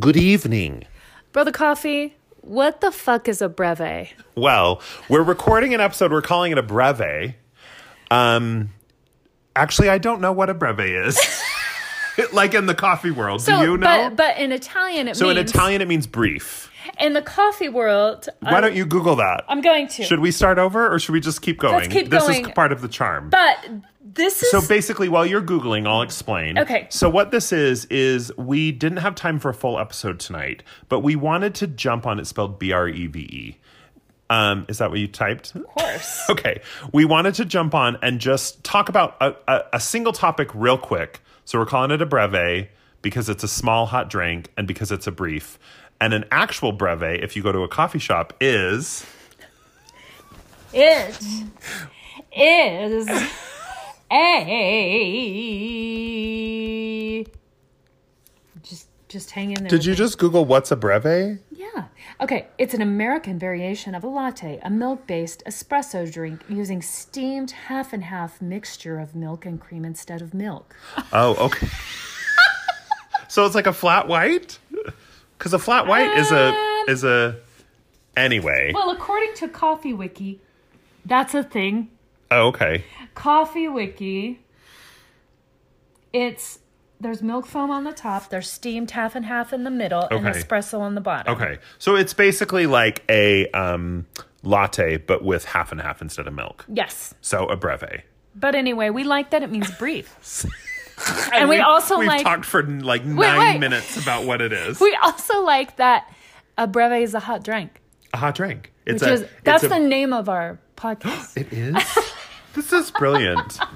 Good evening. Brother Coffee, what the fuck is a breve? Well, we're recording an episode. We're calling it a breve. Um, actually, I don't know what a breve is. like in the coffee world, do you know? But, but in Italian, it means so means. in Italian, it means brief. In the coffee world, Why don't you Google that? I'm going to. Should we start over or should we just keep going? keep this going. is part of the charm. but this is. So basically, while you're Googling, I'll explain. Okay. So what this is, is we didn't have time for a full episode tonight, but we wanted to jump on it spelled B R E V E. Um, is that what you typed? of course. Okay. We wanted to jump on and just talk about a, a, a single topic real quick. So we're calling it a breve because it's a small hot drink and because it's a brief. And an actual breve, if you go to a coffee shop, is It is a. Just, just hang in there. Did you just Google what's a breve? Yeah. Okay. It's an American variation of a latte, a milk based espresso drink using steamed half and half mixture of milk and cream instead of milk. Oh, okay. so it's like a flat white? Because a flat white is a Um, is a anyway. Well, according to Coffee Wiki, that's a thing. Oh, okay. Coffee Wiki, it's there's milk foam on the top, there's steamed half and half in the middle, and Okay. espresso on the bottom. Okay. So it's basically like a um, latte, but with half and half instead of milk. Yes. So a breve. But anyway, we like that it means brief. and we also We've like talked for like nine wait. minutes about what it is. we also like that a breve is a hot drink. a hot drink. It's Which a, is that's a- the name of our podcast. It is. this is brilliant.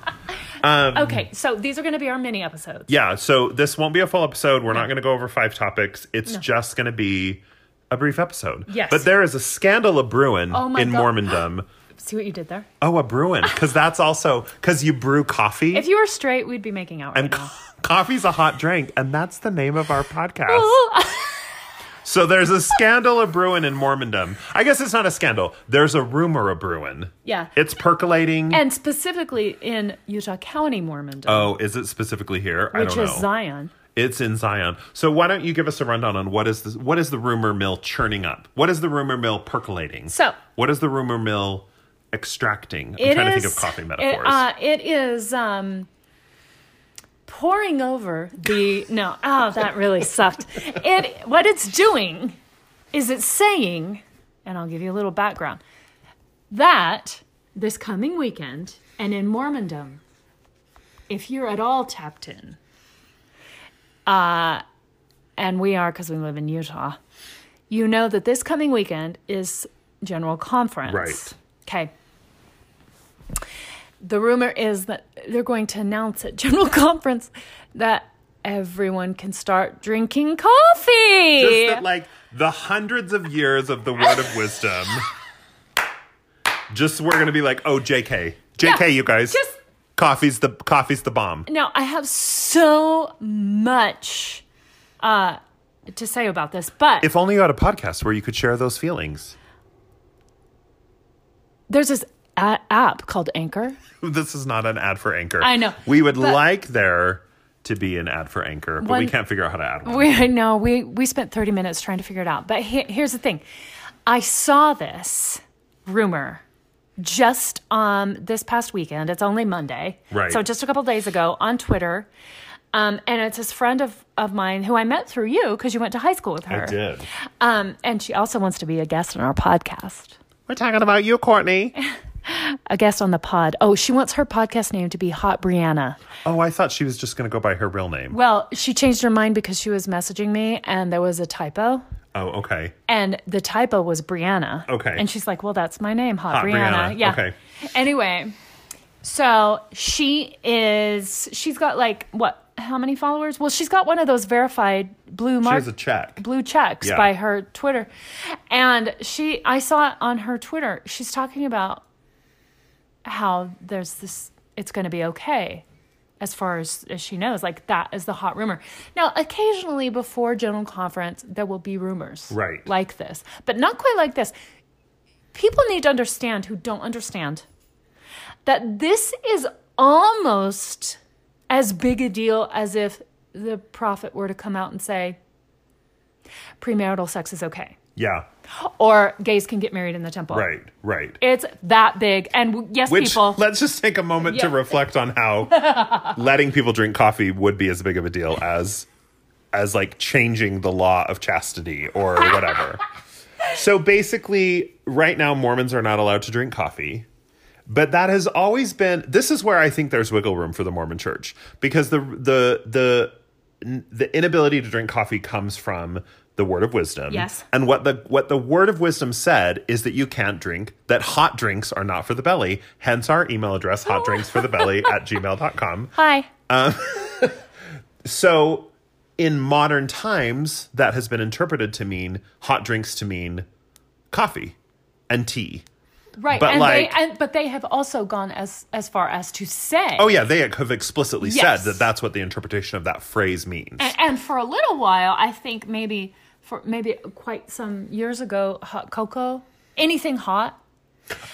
Um, okay, so these are going to be our mini episodes. Yeah. So this won't be a full episode. We're not going to go over five topics. It's just going to be a brief episode. Yes. But there is a scandal of brewing Oh my in God. Mormondom. See what you did there? Oh, a brewing because that's also because you brew coffee If you were straight, we'd be making out right and now. co- coffee's a hot drink, and that's the name of our podcast. So there's a scandal of brewing in Mormondom. I guess it's not a scandal. There's a rumor of brewing. Yeah. It's percolating. and specifically in Utah County, Mormondom, oh, is it specifically here? I which don't is know. Zion. It's in Zion. So why don't you give us a rundown on what is the, what is the rumor mill churning up? What is the rumor mill percolating? So- what is the rumor mill extracting? I'm It trying to think of coffee It, metaphors. uh, it is um, pouring over the no. Oh, that really sucked. It what it's doing is it's saying, and I'll give you a little background that this coming weekend and in Mormondom, if you're at all tapped in, uh, and we are because we live in Utah, you know that this coming weekend is General Conference. Right. Okay. The rumor is that they're going to announce at General Conference that everyone can start drinking coffee. Just that, like the hundreds of years of the word of wisdom. Just we're gonna be like, oh, J.K. J.K. Yeah, you guys, just- coffee's the coffee's the bomb. now, I have so much uh, to say about this, but If only you had a podcast where you could share those feelings. there's this a- app called Anchor. This is not an ad for Anchor. I know, We would but- like there to be an ad for Anchor, but we can't figure out how to add one. We know. we we spent 30 minutes trying to figure it out. But he, here's the thing. I saw this rumor just um this past weekend. It's only Monday. Right. So just a couple days ago on Twitter. Um, and it's this friend of, of mine who I met through you because you went to high school with her. I did. Um, and she also wants to be a guest on our podcast. We're talking about you, Courtney. A guest on the pod. Oh, she wants her podcast name to be Hot Brianna. Oh, I thought she was just going to go by her real name. Well, she changed her mind because she was messaging me and there was a typo. Oh, okay. and the typo was Brianna. Okay. And she's like, "Well, that's my name, Hot, Hot Brianna. Brianna. Yeah. Okay. Anyway, so she is. She's got like what? How many followers? Well, she's got one of those verified blue She has a check. blue checks Yeah. by her Twitter, and she. I saw it on her Twitter. She's talking about how there's this. It's going to be okay. As far as, as she knows, like that is the hot rumor. Now, occasionally before General Conference, there will be rumors Right. like this, but not quite like this. People need to understand who don't understand that this is almost as big a deal as if the prophet were to come out and say, premarital sex is okay, Yeah. or gays can get married in the temple. Right. Right. It's that big, and yes, Which people. let's just take a moment to reflect on how letting people drink coffee would be as big of a deal as as like changing the law of chastity or whatever. so basically, right now Mormons are not allowed to drink coffee. But that has always been this is where I think there's wiggle room for the Mormon church because the the the the inability to drink coffee comes from the word of wisdom. Yes. And what the what the word of wisdom said is that you can't drink that hot drinks are not for the belly. Hence our email address, hotdrinksforthebelly at gmail.com. Hi. Um, so in modern times, that has been interpreted to mean hot drinks to mean coffee and tea. Right, But and like- they, and, but they have also gone as as far as to say, Oh yeah, they have explicitly Yes. said that that's what the interpretation of that phrase means. and, and for a little while, I think maybe for maybe quite some years ago, hot cocoa, anything hot,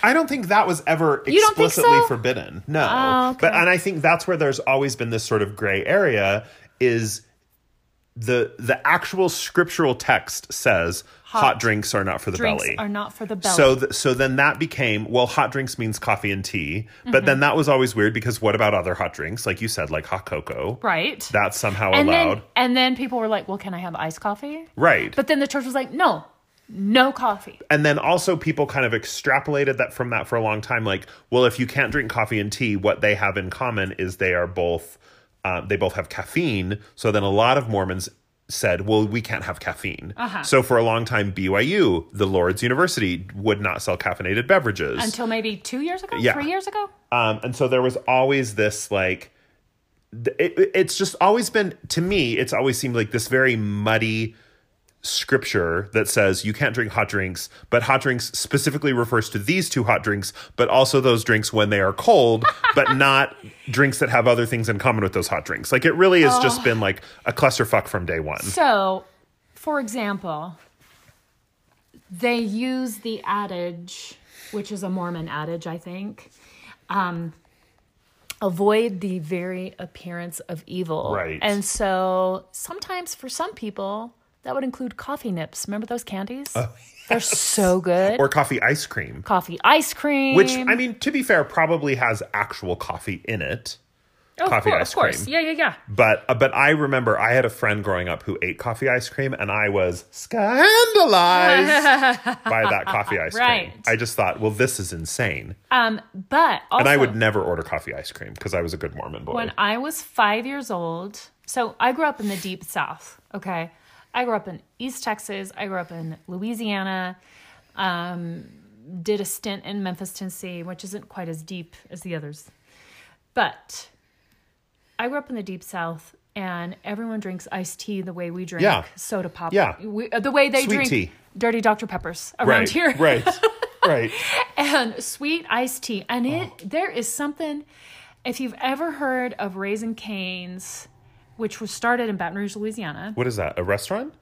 I don't think that was ever You don't think explicitly so? forbidden. No. Oh, okay. But and I think that's where there's always been this sort of gray area is the the actual scriptural text says hot, Hot drinks are not for the drinks belly. are not for the belly. So th- so then that became well hot drinks means coffee and tea. But Mm-hmm. then that was always weird because what about other hot drinks like you said like hot cocoa? right, That's somehow and allowed. then and then people were like, "Well, can I have iced coffee?" right. But then the church was like, "No, no coffee." and then also people kind of extrapolated that from that for a long time like well if you can't drink coffee and tea what they have in common is they are both uh, they both have caffeine so then a lot of mormons said well we can't have caffeine Uh-huh. so for a long time byu the lord's university would not sell caffeinated beverages Until maybe two years ago, Yeah. three years ago. um, and so there was always this like it, it's just always been to me it's always seemed like this very muddy scripture that says you can't drink hot drinks but hot drinks specifically refers to these two hot drinks but also those drinks when they are cold but not drinks that have other things in common with those hot drinks like it really has just been like a clusterfuck from day one So, for example, they use the adage, which is a Mormon adage, I think. Um, avoid the very appearance of evil. Right. And so sometimes for some people, that would include coffee nips. Remember those candies? oh They're so good. or coffee ice cream coffee ice cream. which i mean to be fair probably has actual coffee in it Oh, of coffee course, ice of course. cream. Yeah, yeah, yeah. But uh, but I remember I had a friend growing up who ate coffee ice cream, and I was scandalized by that coffee ice cream. Right. I just thought, well, this is insane, Um, but also, and I would never order coffee ice cream because I was a good Mormon boy. When I was five years old, so I grew up in the deep south, okay? I grew up in East Texas, I grew up in Louisiana, um, did a stint in Memphis, Tennessee, which isn't quite as deep as the others. But I grew up in the deep south, and everyone drinks iced tea the way we drink Yeah. soda pop. Yeah. We, uh, the way they Sweet drink tea. dirty Dr. Peppers around right, here right, right. and sweet iced tea. And it there is something if you've ever heard of Raising Cane's, which was started in Baton Rouge, Louisiana. What is that? A restaurant?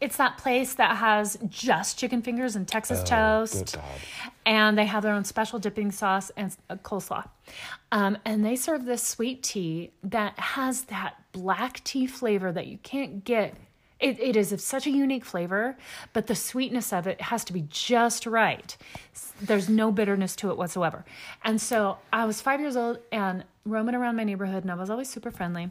It's that place that has just chicken fingers and Texas toast. Oh, Good God. And they have their own special dipping sauce and a coleslaw. Um, and they serve this sweet tea that has that black tea flavor that you can't get. It, it is of such a unique flavor, but the sweetness of it has to be just right. There's no bitterness to it whatsoever. And so I was five years old and roaming around my neighborhood, and I was always super friendly.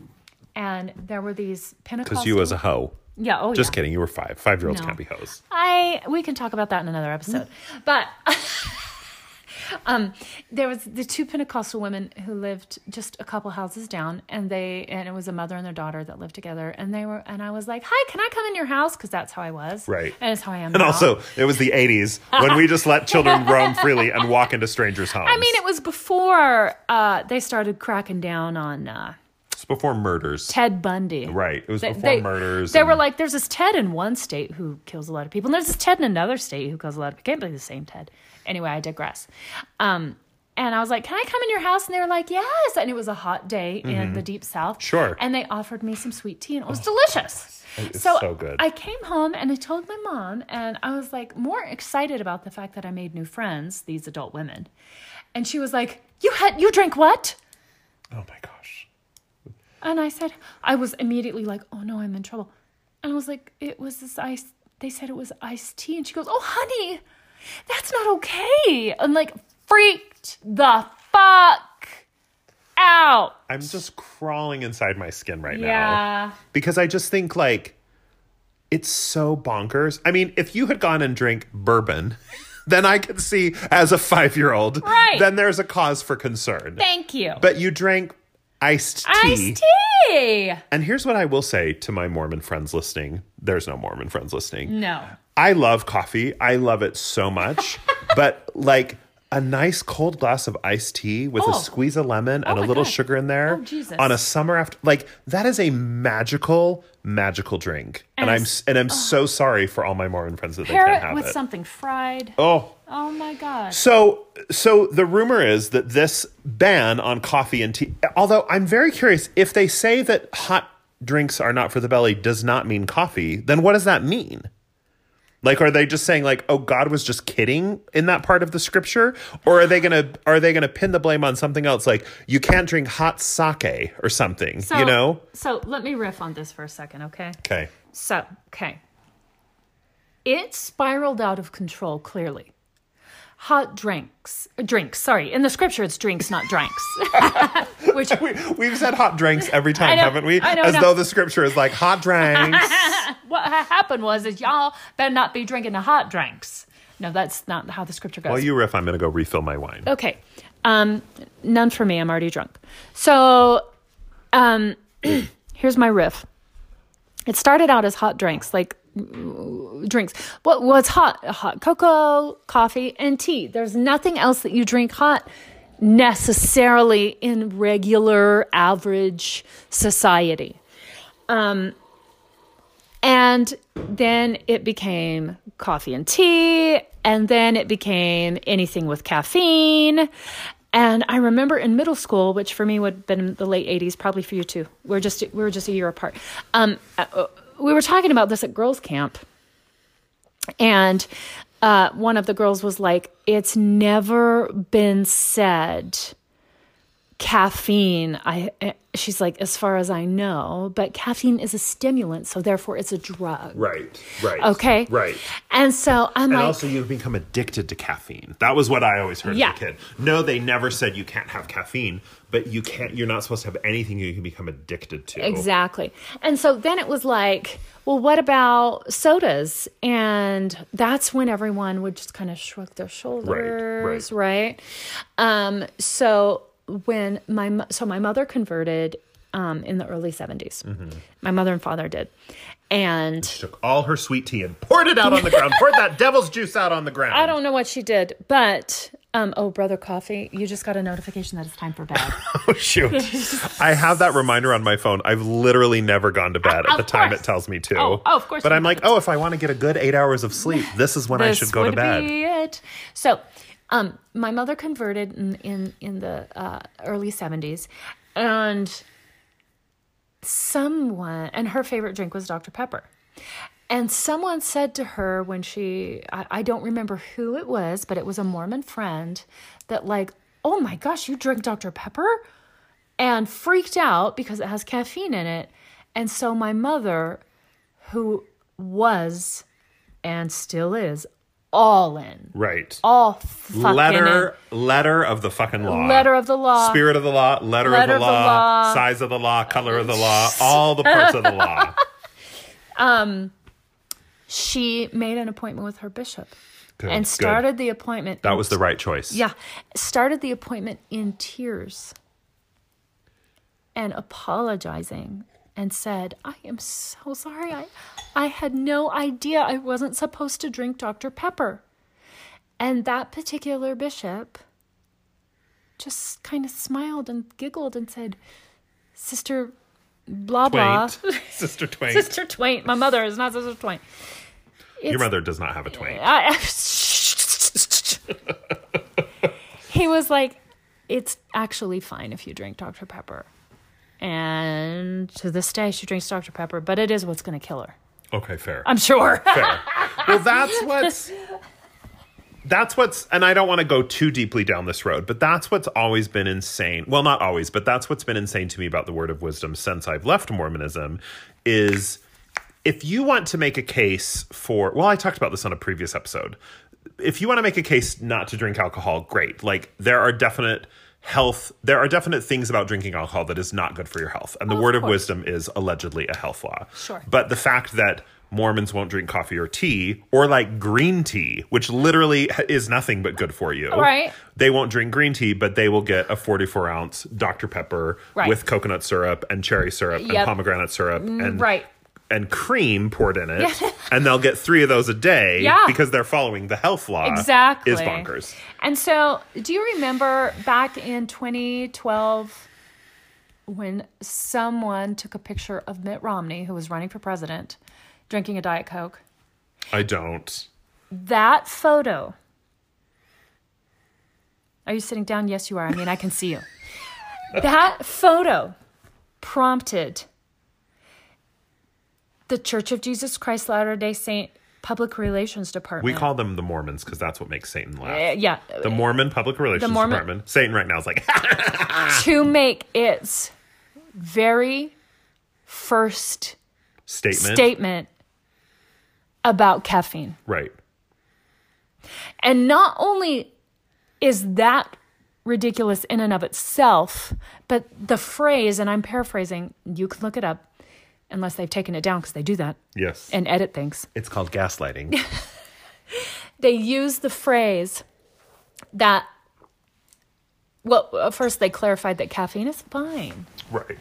And there were these Pentecostal. Because you was a hoe. yeah, oh Just yeah. kidding. You were five. Five year olds No. can't be hoes. I we can talk about that in another episode. But um there was the two Pentecostal women who lived just a couple houses down and they and it was a mother and their daughter that lived together and they were and I was like, "Hi, can I come in your house?" cuz that's how I was. Right. And it's how I am And now. also, it was the 80s when we just let children roam freely and walk into strangers' homes. I mean, it was before uh they started cracking down on uh it's before murders. Ted Bundy. Right. It was They- before they- murders. They and- were like, there's this Ted in one state who kills a lot of people, and there's this Ted in another state who kills a lot of people. Can't be the same Ted. Anyway, I digress. Um, and I was like, can I come in your house? And they were like, yes. And it was a hot day in the deep south. Mm-hmm. Sure. And they offered me some sweet tea, and it was delicious. It's so good. I came home and I told my mom, and I was like more excited about the fact that I made new friends, these adult women. And she was like, "You had you drank what?" oh my gosh. And I said, I was immediately like, oh no, I'm in trouble. And I was like, it was this ice. They said it was iced tea. And she goes, oh, honey, that's not okay. I'm like, freaked the fuck out. I'm just crawling inside my skin right now. Yeah. Because I just think like it's so bonkers. I mean, if you had gone and drank bourbon, then I could see as a five year old, Right. then there's a cause for concern. Thank you. But you drank iced tea. iced tea. And here's what I will say to my Mormon friends listening. There's no Mormon friends listening. No. I love coffee. I love it so much. but like a nice cold glass of iced tea with Oh. a squeeze of lemon and oh a little God. sugar in there Oh, on a summer after like that is a magical magical drink. And, And I'm and I'm so sorry for all my Mormon friends that they can't have it with it. something fried. oh, Oh my god. so so the rumor is that this ban on coffee and tea although I'm very curious if they say that hot drinks are not for the belly does not mean coffee, then what does that mean? Like are they just saying like oh God was just kidding in that part of the scripture or are they to are they to pin the blame on something else like you can't drink hot sake or something, So, you know? So let me riff on this for a second, okay? Okay. So, okay. It spiraled out of control, clearly. Hot drinks, drinks, sorry. In the scripture, it's drinks, not drinks. Which, We, we've said hot drinks every time, know, haven't we? Know, As no. though the scripture is like hot drinks. what happened was, is y'all better not be drinking the hot drinks. No, that's not how the scripture goes. well you riff, I'm going to go refill my wine. Okay. Um, none for me. I'm already drunk. So, um, here's my riff. It started out as hot drinks, like drinks. What what's hot? Hot cocoa, coffee, and tea. There's nothing else that you drink hot necessarily in regular average society. Um, and then it became coffee and tea, and then it became anything with caffeine. And I remember in middle school, which for me would have been the late '80s, probably for you too. We're just we were just a year apart. Um, uh, we were talking about this at girls' camp, and uh, one of the girls was like, "It's never been said." Caffeine i eh, she's like as far as i know but caffeine is a stimulant so therefore it's a drug Right, right. okay Right. and so i'm And like also, you've become addicted to caffeine. That was what I always heard Yeah. as a kid. No, they never said you can't have caffeine, but you can't. You're not supposed to have anything you can become addicted to. Exactly. And so then it was like, well, what about sodas? And that's when everyone would just kind of shrug their shoulders, right? Um, so when my so my mother converted um, in the early 70s. Mm-hmm. My mother and father did. And She took all her sweet tea and poured it out on the ground. poured that devil's juice out on the ground. I don't know what she did, but um, oh, brother coffee, you just got a notification that it's time for bed. Oh shoot! I have that reminder on my phone. I've literally never gone to bed at Of the time it tells me to. Oh, oh, of course But I'm like, oh, if I want to get a good eight hours of sleep, this is when I should go to bed. Be it. So, um, my mother converted in in, in the uh, early seventies, and someone and her favorite drink was Dr Pepper, and someone said to her when she I, I don't remember who it was, but it was a Mormon friend that like, oh my gosh, you drink Dr Pepper, and freaked out because it has caffeine in it, and so my mother, who was and still is all in. Right. All fucking letter letter of the fucking law. letter of the law. Spirit of the law, letter, Letter of, the, of the law, law. size of the law, color of the law, all the parts of the law. Um, She made an appointment with her bishop Good, and good. started the appointment. That was the right choice. yeah, started the appointment in tears and apologizing and said, "I am so sorry. I I had no idea I wasn't supposed to drink Dr. Pepper." And that particular bishop just kind of smiled and giggled and said, "Sister blah blah." Twain. Sister Twain. Sister Twain. My mother is not Sister Twain. Your mother does not have a Twain. I, he was like, "It's actually fine if you drink Dr Pepper," and to this day she drinks Dr Pepper, but it is what's going to kill her. Okay, fair. I'm sure. fair. Well, that's what's that's what's and I don't want to go too deeply down this road, but that's what's always been insane. Well, not always, but that's what's been insane to me about the word of wisdom since I've left Mormonism is if you want to make a case for, well, I talked about this on a previous episode. If you want to make a case not to drink alcohol, great. Like there are definite health, there are definite things about drinking alcohol that is not good for your health. And the Of word of course. wisdom is allegedly a health law. Sure. But the fact that Mormons won't drink coffee or tea, or like green tea, which literally is nothing but good for you. Right. They won't drink green tea, but they will get a 44 ounce Dr. Pepper Right. with coconut syrup and cherry syrup and Yep. Mm, pomegranate syrup and right. And cream poured in it, and they'll get three of those a day Yeah. because they're following the health law. Exactly. is bonkers. And so, do you remember back in 2012 when someone took a picture of Mitt Romney, who was running for president, drinking a Diet Coke? I don't. That photo. Are you sitting down? Yes, you are. I mean, I can see you. that photo prompted the Church of Jesus Christ Latter day Saint Public Relations Department. We call them the Mormons because that's what makes Satan laugh. Uh, yeah, The Mormon Public Relations Mormon- Department. Satan right now is like, to make its very first statement. statement about caffeine. Right. And not only is that ridiculous in and of itself, but the phrase, and I'm paraphrasing, you can look it up unless they've taken it down because they do that Yes. and edit things. it's called gaslighting. They use the phrase that, well, first they clarified that caffeine is fine. right.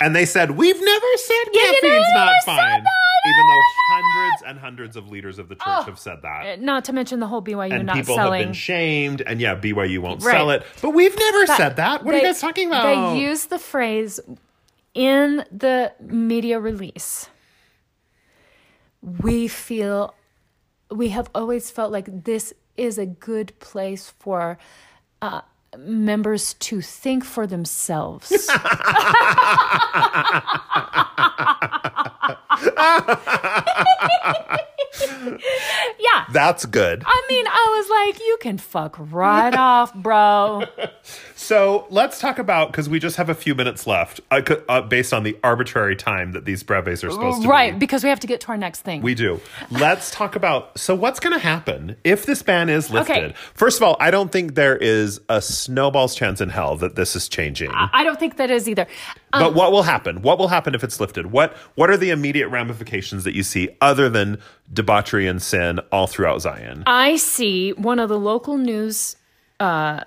And they said, We've never said caffeine's never not said fine. that. Even though hundreds and hundreds of leaders of the church Oh. have said that. Uh, Not to mention the whole BYU and not people selling. have been shamed, and yeah, BYU won't Right. sell it. But we've never But said that. What are you guys talking about? They use the phrase in the media release. We feel, we have always felt like this is a good place for uh, members to think for themselves. yeah. That's good. I mean, I was like, you can fuck right off, bro. So let's talk about because we just have a few minutes left, uh, uh, based on the arbitrary time that these breves are supposed to be. right, be. because we have to get to our next thing. We do. Let's talk about so what's going to happen if this ban is lifted. Okay. First of all, I don't think there is a snowball's chance in hell that this is changing. I don't think that is either. Um, but what will happen? What will happen if it's lifted? What What are the immediate ramifications that you see other than debauchery and sin all throughout Zion? I see one of the local news, uh,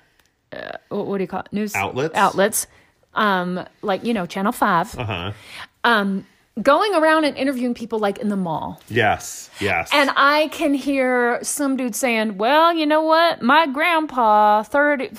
uh, what do you call it? News Outlets? Outlets, um, like you know, Channel Five, Uh-huh. um, going around and interviewing people like in the mall, Yes. Yes. and I can hear some dude saying, "Well, you know what? My grandpa, 30,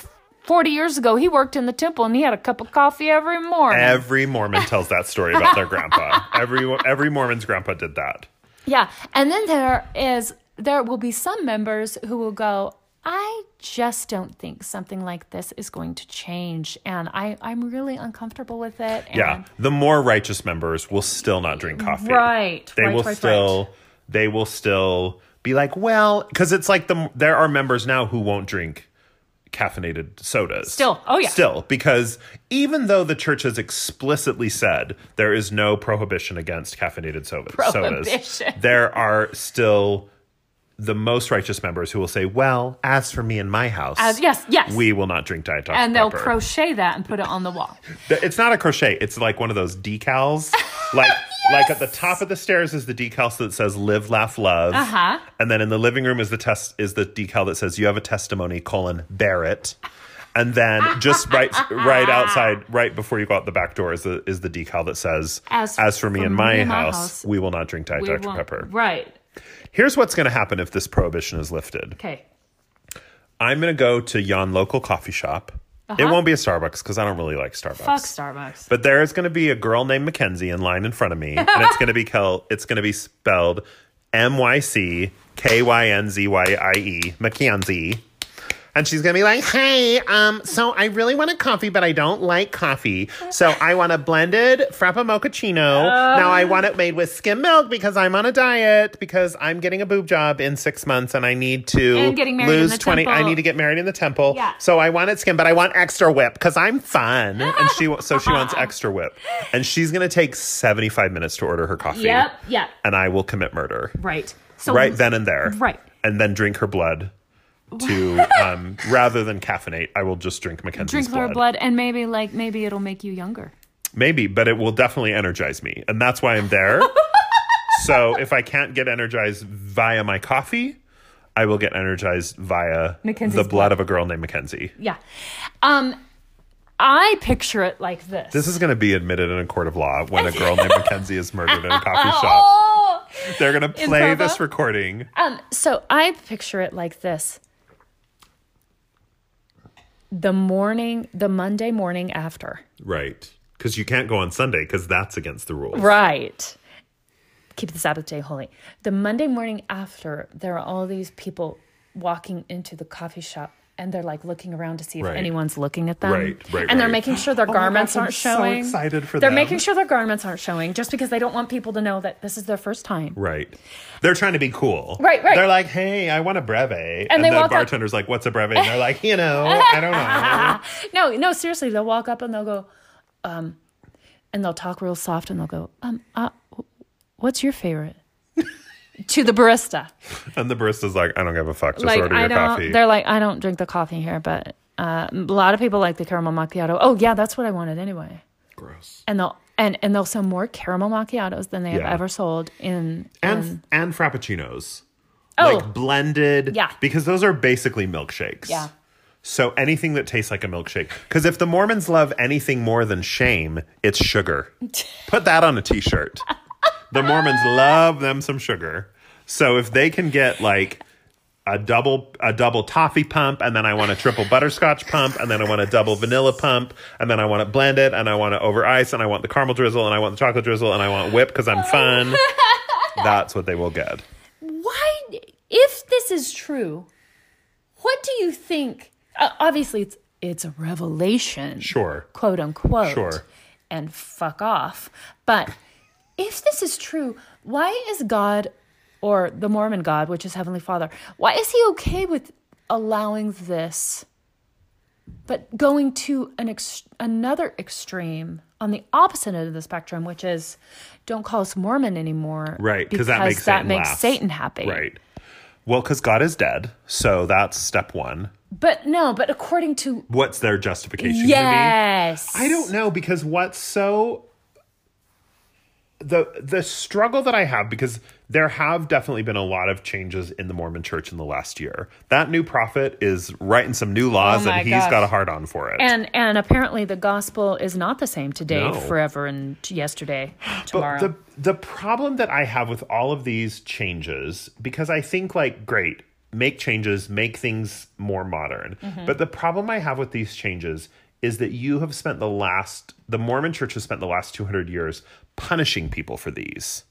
40 years ago, he worked in the temple and he had a cup of coffee every morning." Every Mormon tells that story about their grandpa. Every every Mormon's grandpa did that. Yeah. And then there is there will be some members who will go, I just don't think something like this is going to change. And I, I'm really uncomfortable with it. Yeah, the more righteous members will still not drink coffee. Right, They right, will right, still right. they will still be like, well, because it's like the there are members now who won't drink caffeinated sodas. Still. Oh, yeah. Still, because even though the church has explicitly said there is no prohibition against caffeinated sodas, Prohibition. sodas, there are still the most righteous members who will say, "Well, as for me and my house, As- yes, yes. we will not drink Diet Dr and they'll Pepper." crochet that and put it on the wall. It's not a crochet. It's like one of those decals. like like at the top of the stairs is the decal that says "Live, Laugh, Love." Uh-huh. And then in the living room is the test is the decal that says "You have a testimony: colon bear it." And then just right right outside, right before you go out the back door, is the is the decal that says As for me and my, my house, house, we will not drink Diet Dr Pepper." Right. Here's what's going to happen if this prohibition is lifted. Okay. I'm going to go to yon local coffee shop. It won't be a Starbucks because I don't really like Starbucks. Uh-huh. Fuck Starbucks. But there is going to be a girl named Mackenzie in line in front of me, and it's going to be kel- it's going to be spelled M Y C K Y N Z Y I E Mackenzie, and she's gonna be like, "Hey, um, so I really want a coffee, but I don't like coffee, so I want a blended frappa mochaccino. now I want it made with skim milk because I'm on a diet because I'm getting a boob job in six months and I need to getting married in lose twenty. I need to get married in the temple. Yeah. So I want it skim, but I want extra whip because I'm fun, and she so she wants extra whip, and she's gonna take seventy five minutes to order her coffee. Yep. Yep. And I will commit murder Right. So right then and there. Right. And then drink her blood to um rather than caffeinate, I will just drink Mackenzie's drink blood. her blood, and maybe like maybe it'll make you younger. Maybe, but it will definitely energize me. And that's why I'm there. so if I can't get energized via my coffee, I will get energized via Mackenzie's the blood of a girl named Mackenzie. Yeah. Um, I picture it like this. This is going to be admitted in a court of law when a girl named Mackenzie is murdered in a coffee shop. Oh. They're going to play this recording. Um, so I picture it like this. The morning, the Monday morning after. Right. Because you can't go on Sunday because that's against the rules. Right. Keep the Sabbath day holy. The Monday morning after, there are all these people walking into the coffee shop and they're like looking around to see if Right. anyone's looking at them. Right, right, And they're right. making sure their Oh my garments gosh, I'm aren't so showing. excited for They're them. making sure their garments aren't showing just because they don't want people to know that this is their first time. Right. They're trying to be cool. Right, right. They're like, hey, I want a breve. And, they the walk up- bartender's like, what's a breve? And they're like, you know, I don't know. No, no, seriously, they'll walk up and they'll go, um, and they'll talk real soft and they'll go, um, uh, what's your favorite? To the barista. And the barista's like, I don't give a fuck. Just like order I your don't. coffee. They're like, I don't drink the coffee here, but uh, a lot of people like the caramel macchiato. Oh yeah, that's what I wanted anyway. Gross. And they'll and and they'll sell more caramel macchiatos than they have ever sold in. And in and frappuccinos. Oh. Like blended. Yeah. Because those are basically milkshakes. Yeah. So anything that tastes like a milkshake. Because if the Mormons love anything more than shame, it's sugar. Put that on a t shirt. The Mormons love them some sugar. So if they can get like a double a double toffee pump and then I want a triple butterscotch pump and then I want a double vanilla pump and then I want it blended and I want it over ice and I want the caramel drizzle and I want the chocolate drizzle and I want whip because I'm fun. That's what they will get. Why, if this is true, what do you think? Uh, obviously, it's it's a revelation. Sure. quote unquote. Sure. And fuck off. But if this is true, why is God or the Mormon God, which is Heavenly Father, why is he okay with allowing this but going to an ex- another extreme on the opposite end of the spectrum, which is don't call us Mormon anymore. Right, 'cause that makes that Satan makes. Satan happy. Right. Well, because God is dead. So that's step one. But no, but according to What's their justification yes, be? I don't know because what's so the the struggle that I have because there have definitely been a lot of changes in the Mormon church in the last year. That new prophet is writing some new laws Oh and he's gosh. got a hard on for it. And and apparently the gospel is not the same today, No. forever, and yesterday, tomorrow. But the the problem that I have with all of these changes, because I think like great, make changes, make things more modern. Mm-hmm. But the problem I have with these changes is that you have spent the last the Mormon church has spent the last 200 years punishing people for these.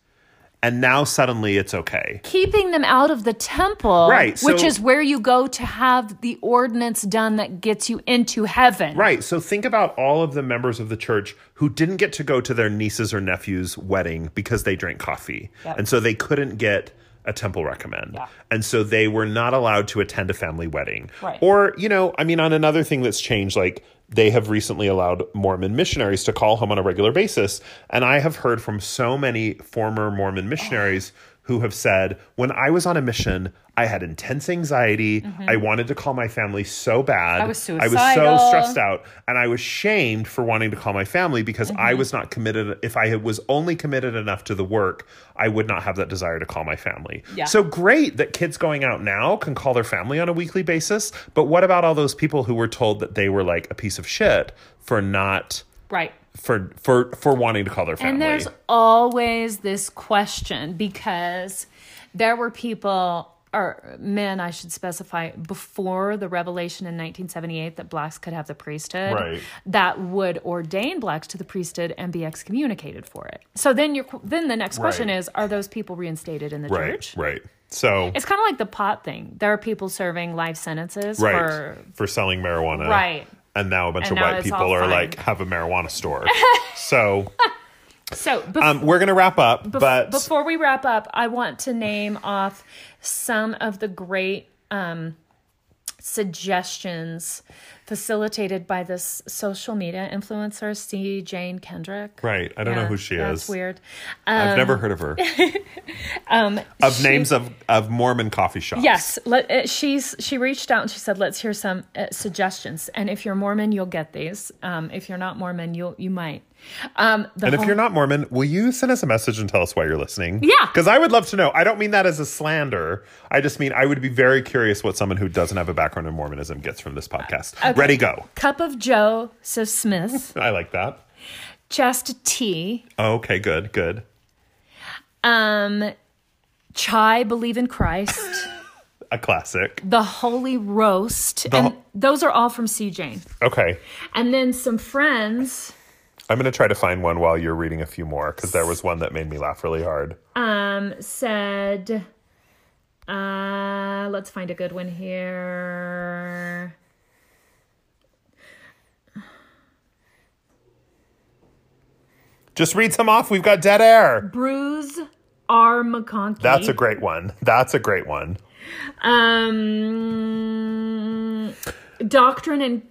And now suddenly it's okay. Keeping them out of the temple, Right, which is where you go to have the ordinance done that gets you into heaven. Right. So think about all of the members of the church who didn't get to go to their niece's or nephew's wedding because they drank coffee. Yep. And so they couldn't get a temple recommend. Yeah. And so they were not allowed to attend a family wedding. Right. Or, you know, I mean, on another thing that's changed, like they have recently allowed Mormon missionaries to call home on a regular basis. And I have heard from so many former Mormon missionaries who have said, when I was on a mission, I had intense anxiety. I wanted to call my family so bad. Mm-hmm. I was suicidal. I was so stressed out and I was shamed for wanting to call my family because I Mm-hmm. was not committed. If I was only committed enough to the work, I would not have that desire to call my family. Yeah. So great that kids going out now can call their family on a weekly basis. But what about all those people who were told that they were like a piece of shit for not Right. For for for wanting to call their family? And there's always this question because there were people or men I should specify before the revelation in 1978 that blacks could have the priesthood Right. that would ordain blacks to the priesthood and be excommunicated for it. So then your then the next question Right. is are those people reinstated in the right, church? right. So It's kind of like the pot thing. There are people serving life sentences right for for selling marijuana, Right. And now a bunch And of white people are fine. like have a marijuana store. so so. Bef- um, we're gonna wrap up, bef- but before we wrap up, I want to name off some of the great um, suggestions facilitated by this social media influencer, C. Jane Kendrick. right, I don't know who she That's is. weird. I've never heard of her. Um, of names of of Mormon coffee shops. Yes, let, uh, she's she reached out and she said, "Let's hear some uh, suggestions." And if you're Mormon, you'll get these. Um, if you're not Mormon, you'll you might. Um, the And if whole- you're not Mormon, will you send us a message and tell us why you're listening? Yeah. Because I would love to know. I don't mean that as a slander. I just mean I would be very curious what someone who doesn't have a background in Mormonism gets from this podcast. Ready, go. cup of Joe, so Smith, I like that. just tea, Okay, good, good. um, chai, believe in Christ, A classic. the holy roast, The and those are all from C. Jane. Okay. And then some friends I'm going to try to find one while you're reading a few more because there was one that made me laugh really hard. um said, uh, let's find a good one here. Just read some off. We've got dead air. Bruce R. McConkie. That's a great one. That's a great one. um doctrine and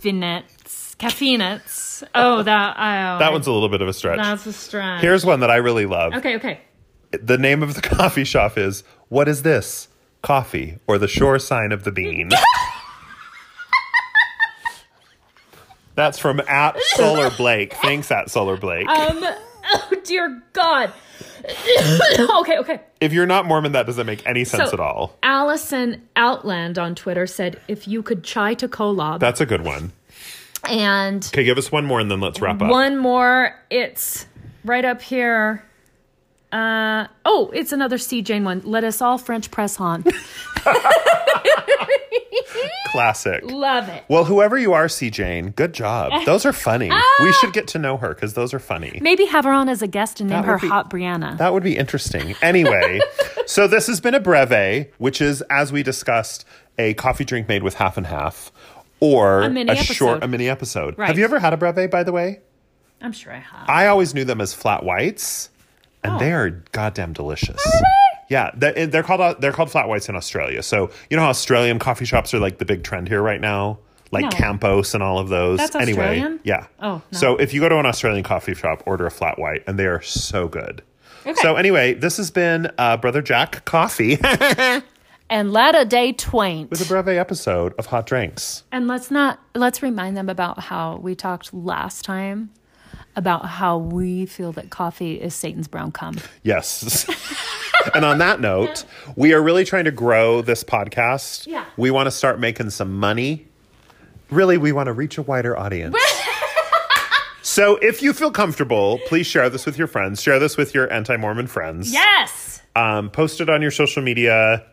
caffeinates. Caffeinates. Oh, that I. That one's a little bit of a stretch. That's a stretch. Here's one that I really love. okay, okay. The name of the coffee shop is What is this? Coffee or the sure sign of the bean. That's from at Solar Blake. Thanks, at Solar Blake. Um. Oh dear God. okay, okay. if you're not Mormon, that doesn't make any sense So- at all. Allison Outland on Twitter said, "If you could chai to kolob," That's a good one. and Okay, give us one more and then let's wrap up. one more. It's right up here. Uh oh, it's another C Jane one. Let us all French press on. Classic. Love it. Well, whoever you are, C. Jane, good job. Those are funny. Ah! We should get to know her because those are funny. Maybe have her on as a guest and name her be- Hot Brianna. That would be interesting. Anyway, so this has been a breve, which is, as we discussed, a coffee drink made with half and half, or A mini short, a mini episode. Right. Have you ever had a breve, by the way? I'm sure I have. I always knew them as flat whites, and Oh. they are goddamn delicious. Yeah, they're, called uh, they're called flat whites in Australia. So you know how Australian coffee shops are like the big trend here right now, like No. Campos and all of those. That's anyway, Australian? yeah. Oh, no. so if you go to an Australian coffee shop, order a flat white, and they are so good. Okay. So anyway, this has been uh, Brother Jack Coffee and let a day twain. with a breve episode of Hot Drinks. And let's not let's remind them about how we talked last time about how we feel that coffee is Satan's brown cum. Yes. and on that note, we are really trying to grow this podcast. Yeah. We want to start making some money. Really, we want to reach a wider audience. so if you feel comfortable, please share this with your friends. Share this with your anti Mormon friends. Yes. Um, post it on your social media.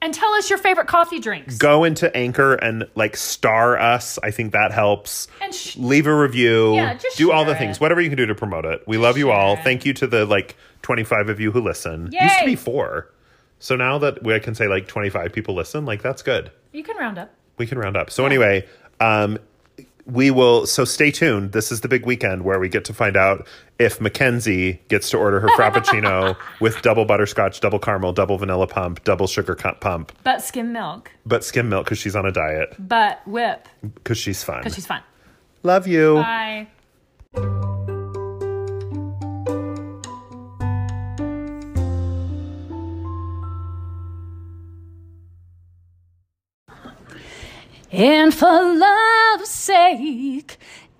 And tell us your favorite coffee drinks. Go into Anchor and like star us. I think that helps. And sh- Leave a review. Yeah, just do all the share things. Whatever you can do to promote it. We love you all. It. Thank you to the like 25 of you who listen. Yay. Used to be four. So now that we I can say like 25 people listen, like that's good. You can round up. We can round up. So anyway, um, we will. So stay tuned. This is the big weekend where we get to find out if Mackenzie gets to order her frappuccino with double butterscotch, double caramel, double vanilla pump, double sugar pump, But skim milk. but skim milk because she's on a diet But whip. because she's fun. Because she's fun. Love you. Bye. And for love's sake,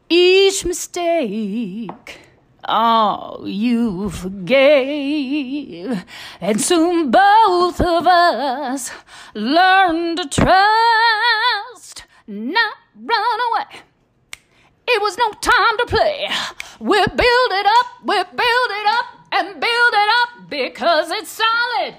each mistake, all you forgave. And soon both of us learned to trust, not run away. It was no time to play. We build it up, we build it up, and build it up because it's solid.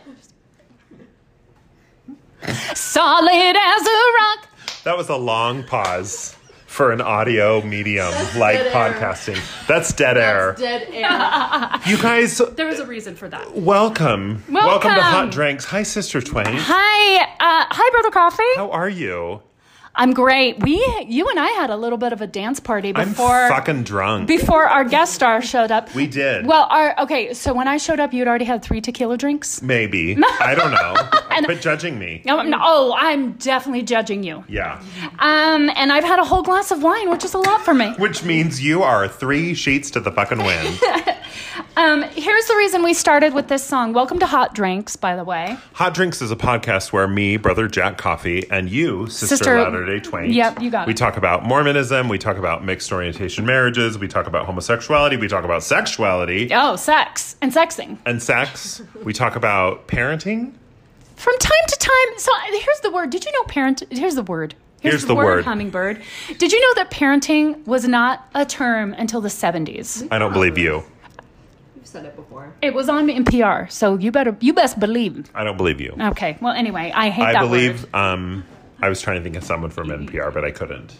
Solid as a rock. That was a long pause for an audio medium like dead air. podcasting. That's dead air. Dead air. You guys, There was a reason for that. welcome. Welcome. to Hot Drinks. Hi, Sister Twain. Hi, uh, hi, brother Coffee. How are you? I'm great. We, you and I had a little bit of a dance party before I'm fucking drunk. before our guest star showed up. we did. Well, our okay. So when I showed up, you'd already had three tequila drinks. Maybe. I don't know. But judging me. No, no, oh, I'm definitely judging you. Yeah. Um, and I've had a whole glass of wine, which is a lot for me. Which means you are three sheets to the fucking wind. Um, here's the reason we started with this song. Welcome to Hot Drinks, by the way. Hot Drinks is a podcast where me, brother Jack Coffee, and you, Sister, Sister- Latter day Twain. Yep, you got We it. We talk about Mormonism, we talk about mixed orientation marriages, we talk about homosexuality, we talk about sexuality Oh, sex and sexing. and sex, we talk about parenting. From time to time, so here's the word. Did you know parent? Here's the word. Here's the word. Hummingbird. Did you know that parenting was not a term until the 70s? I don't believe you. You've said it before. It was on NPR, so you better, you best believe. I don't believe you. Okay. Well, anyway, I hate that. I that believe word. um I was trying to think of someone from NPR, but I couldn't.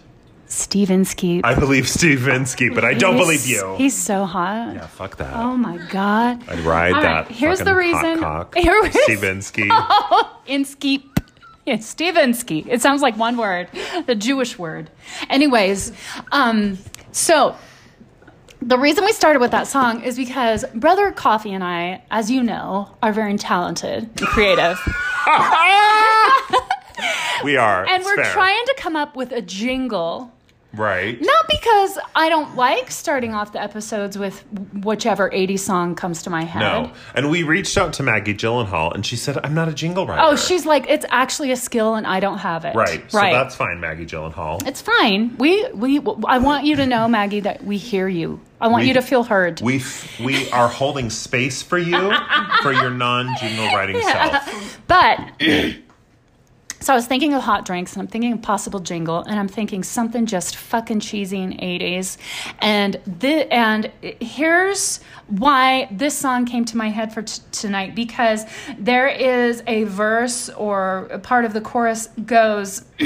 Steven Skeet. I believe Steve Vinsky, but I don't He's- believe you. He's so hot. yeah, fuck that. Oh my god. I'd ride All that. right, here's the fucking reason- Hot cock. Here is- Steve Vinsky. Inskeep. It's Stevensky. It sounds like one word, the Jewish word. Anyways, um, so the reason we started with that song is because Brother Coffee and I, as you know, are very talented and creative. we are. and It's we're fair. trying to come up with a jingle. Right. Not because I don't like starting off the episodes with whichever 80 song comes to my head. No. And we reached out to Maggie Gyllenhaal and she said, I'm not a jingle writer. Oh, she's like, it's actually a skill and I don't have it. Right. So right. that's fine, Maggie Gyllenhaal. It's fine. We we I want you to know, Maggie, that we hear you. I want We- you to feel heard. We f- we are holding space for you for your non jingle writing self. But so I was thinking of hot drinks and I'm thinking of possible jingle and I'm thinking something just fucking cheesy in 80s. And the and here's why this song came to my head for t- tonight because there is a verse or a part of the chorus goes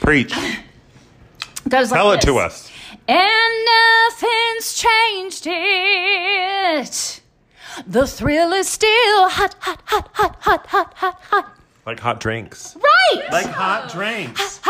Preach. goes like Tell it to us. And nothing's changed it. The thrill is still hot, hot, hot, hot, hot, hot, hot, hot. Like hot drinks. Right. Like hot drinks.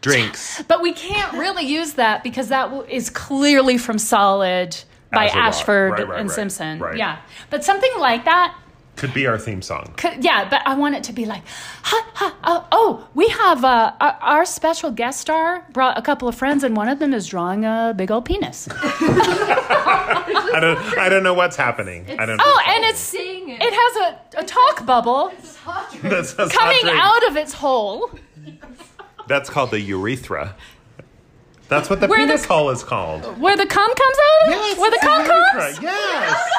Drinks. but we can't really use that because that is clearly from Solid by As. Ashford Right, right, and right. Simpson. Right. Yeah. But something like that Could be our theme song. could, yeah, but I want it to be like, hot, hot, oh, oh, we have uh, our, our special guest star brought a couple of friends, and one of them is drawing a big old penis. I don't I don't know what's happening. I don't know. Oh, and it's seeing it. it has a, a talk bubble That's, that's hot coming out of its hole. That's called the urethra. That's what the Where the- penis hole is called. Where the cum comes out of? Where the cum urethra. comes? Yes.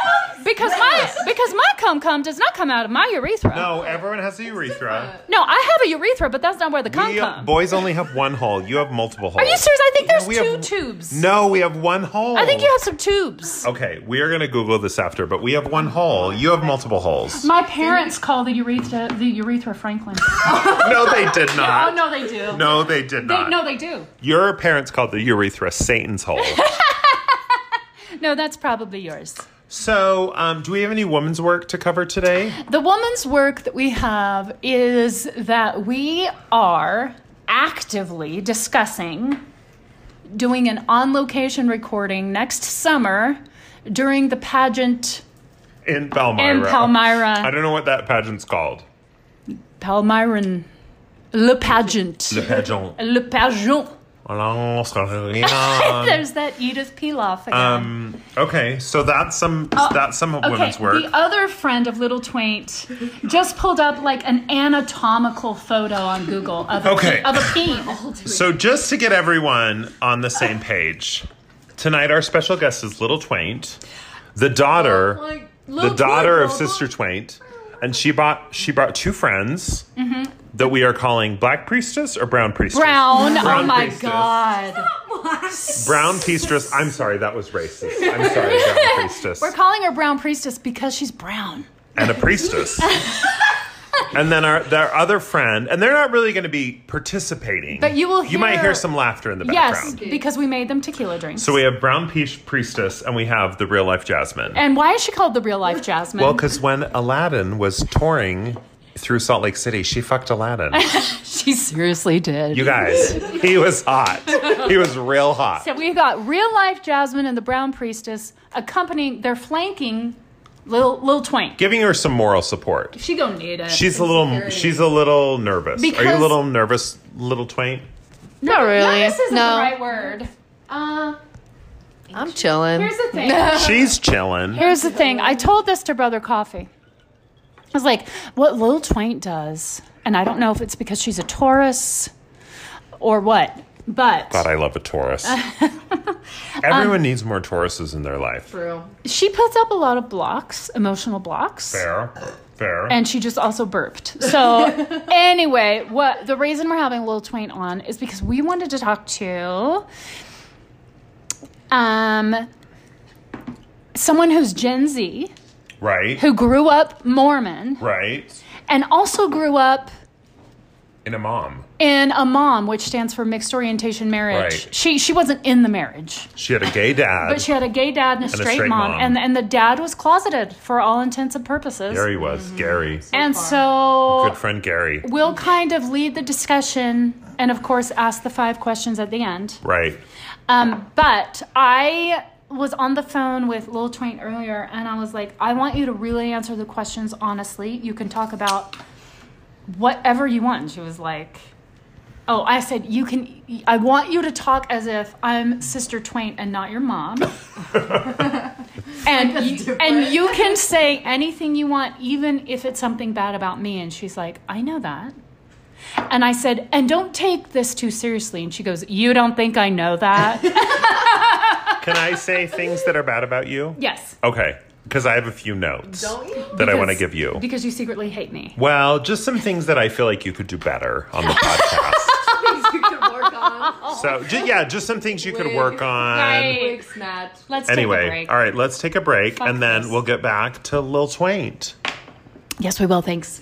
Because my because my cum cum does not come out of my urethra. No, everyone has a urethra. No, I have a urethra, but that's not where the cum We, uh, comes. boys only have one hole. You have multiple holes. Are you serious? I think there's we two have- tubes. No, we have one hole. I think you have some tubes. Okay, we are going to Google this after, but we have one hole. You have multiple holes. My parents call the urethra the urethra Franklin. no, they did not. oh not. no, they do. No, they did not. They, not. no, they do. Your parents called the urethra Satan's hole. No, that's probably yours. so, um, do we have any woman's work to cover today? The woman's work that we have is that we are actively discussing doing an on location recording next summer during the pageant In Palmyra. in Palmyra. I don't know what that pageant's called. Palmyran. Le pageant. Le pageant. Le pageant. There's There's that Edith Piaf again. Um, okay, so that's some that's some Okay, women's work. the other friend of Little Twaint just pulled up like an anatomical photo on Google of a, Okay. of a peen. So just to get everyone on the same page, tonight our special guest is Little Twaint, the daughter, Like, the little daughter of Sister Twaint, and she bought she brought two friends Mm-hmm. that we are calling Black Priestess or Brown Priestess. Brown. oh Brown my priestess. god. Brown Priestess. I'm sorry, that was racist. I'm sorry, Brown Priestess We're calling her Brown Priestess because she's brown. and a priestess. and then our their other friend, and they're not really going to be participating. But you will You might hear- hear some laughter in the background. yes, background. because we made them tequila drinks. So we have Brown Peach Priestess, and we have the real life Jasmine. and why is she called the real life Jasmine? well, because when Aladdin was touring through Salt Lake City, she fucked Aladdin. she seriously did. You guys, he was hot. He was real hot. So we got real life Jasmine and the Brown Priestess accompanying. They're flanking Lil Lil Twain. Giving her some moral support. She gonna need it. She's a little. Considering- She's a little nervous. Are you a Because- little nervous, little Twain? not really. This isn't No. the right word. Uh, I'm chilling. here's the thing. She's chilling. Here's the thing. I told this to Brother Coffee. I was like, what Lil Twain does, and I don't know if it's because she's a Taurus or what, but God, I love a Taurus. Everyone needs more Tauruses in their life. True. she puts up a lot of blocks, emotional blocks. Fair, fair. And she just also burped. So anyway, what the reason we're having Lil Twain on is because we wanted to talk to um someone who's Gen Z, right, who grew up Mormon, right. and also grew up In a mom, in a mom, which stands for mixed orientation marriage. Right. She she wasn't in the marriage, she had a gay dad. but she had a gay dad and a, straight, straight mom, mom. and and the dad was closeted for all intents and purposes. Gary was Gary, and far. so good friend Gary. we'll kind of lead the discussion, and of course, ask the five questions at the end. Right. Um, but I was on the phone with Lil Twain earlier, and I was like, I want you to really answer the questions honestly. You can talk about whatever you want. And she was like, Oh, I said, you can, I want you to talk as if I'm Sister Twain and not your mom. and, you, different. and you can say anything you want, even if it's something bad about me. And she's like, I know that. And I said, and don't take this too seriously. And she goes, You don't think I know that? Can I say things that are bad about you? yes. Okay, because I have a few notes Don't you? that I want to give you. Because you secretly hate me. Well, just some things that I feel like you could do better on the podcast. Things you could work on. so, ju- yeah, just some things you could work on. Right. Wig snatch. Let's take a Anyway, break. all right, let's take a break Fuck and then this. we'll get back to Lil Twain. Yes, we will. Thanks.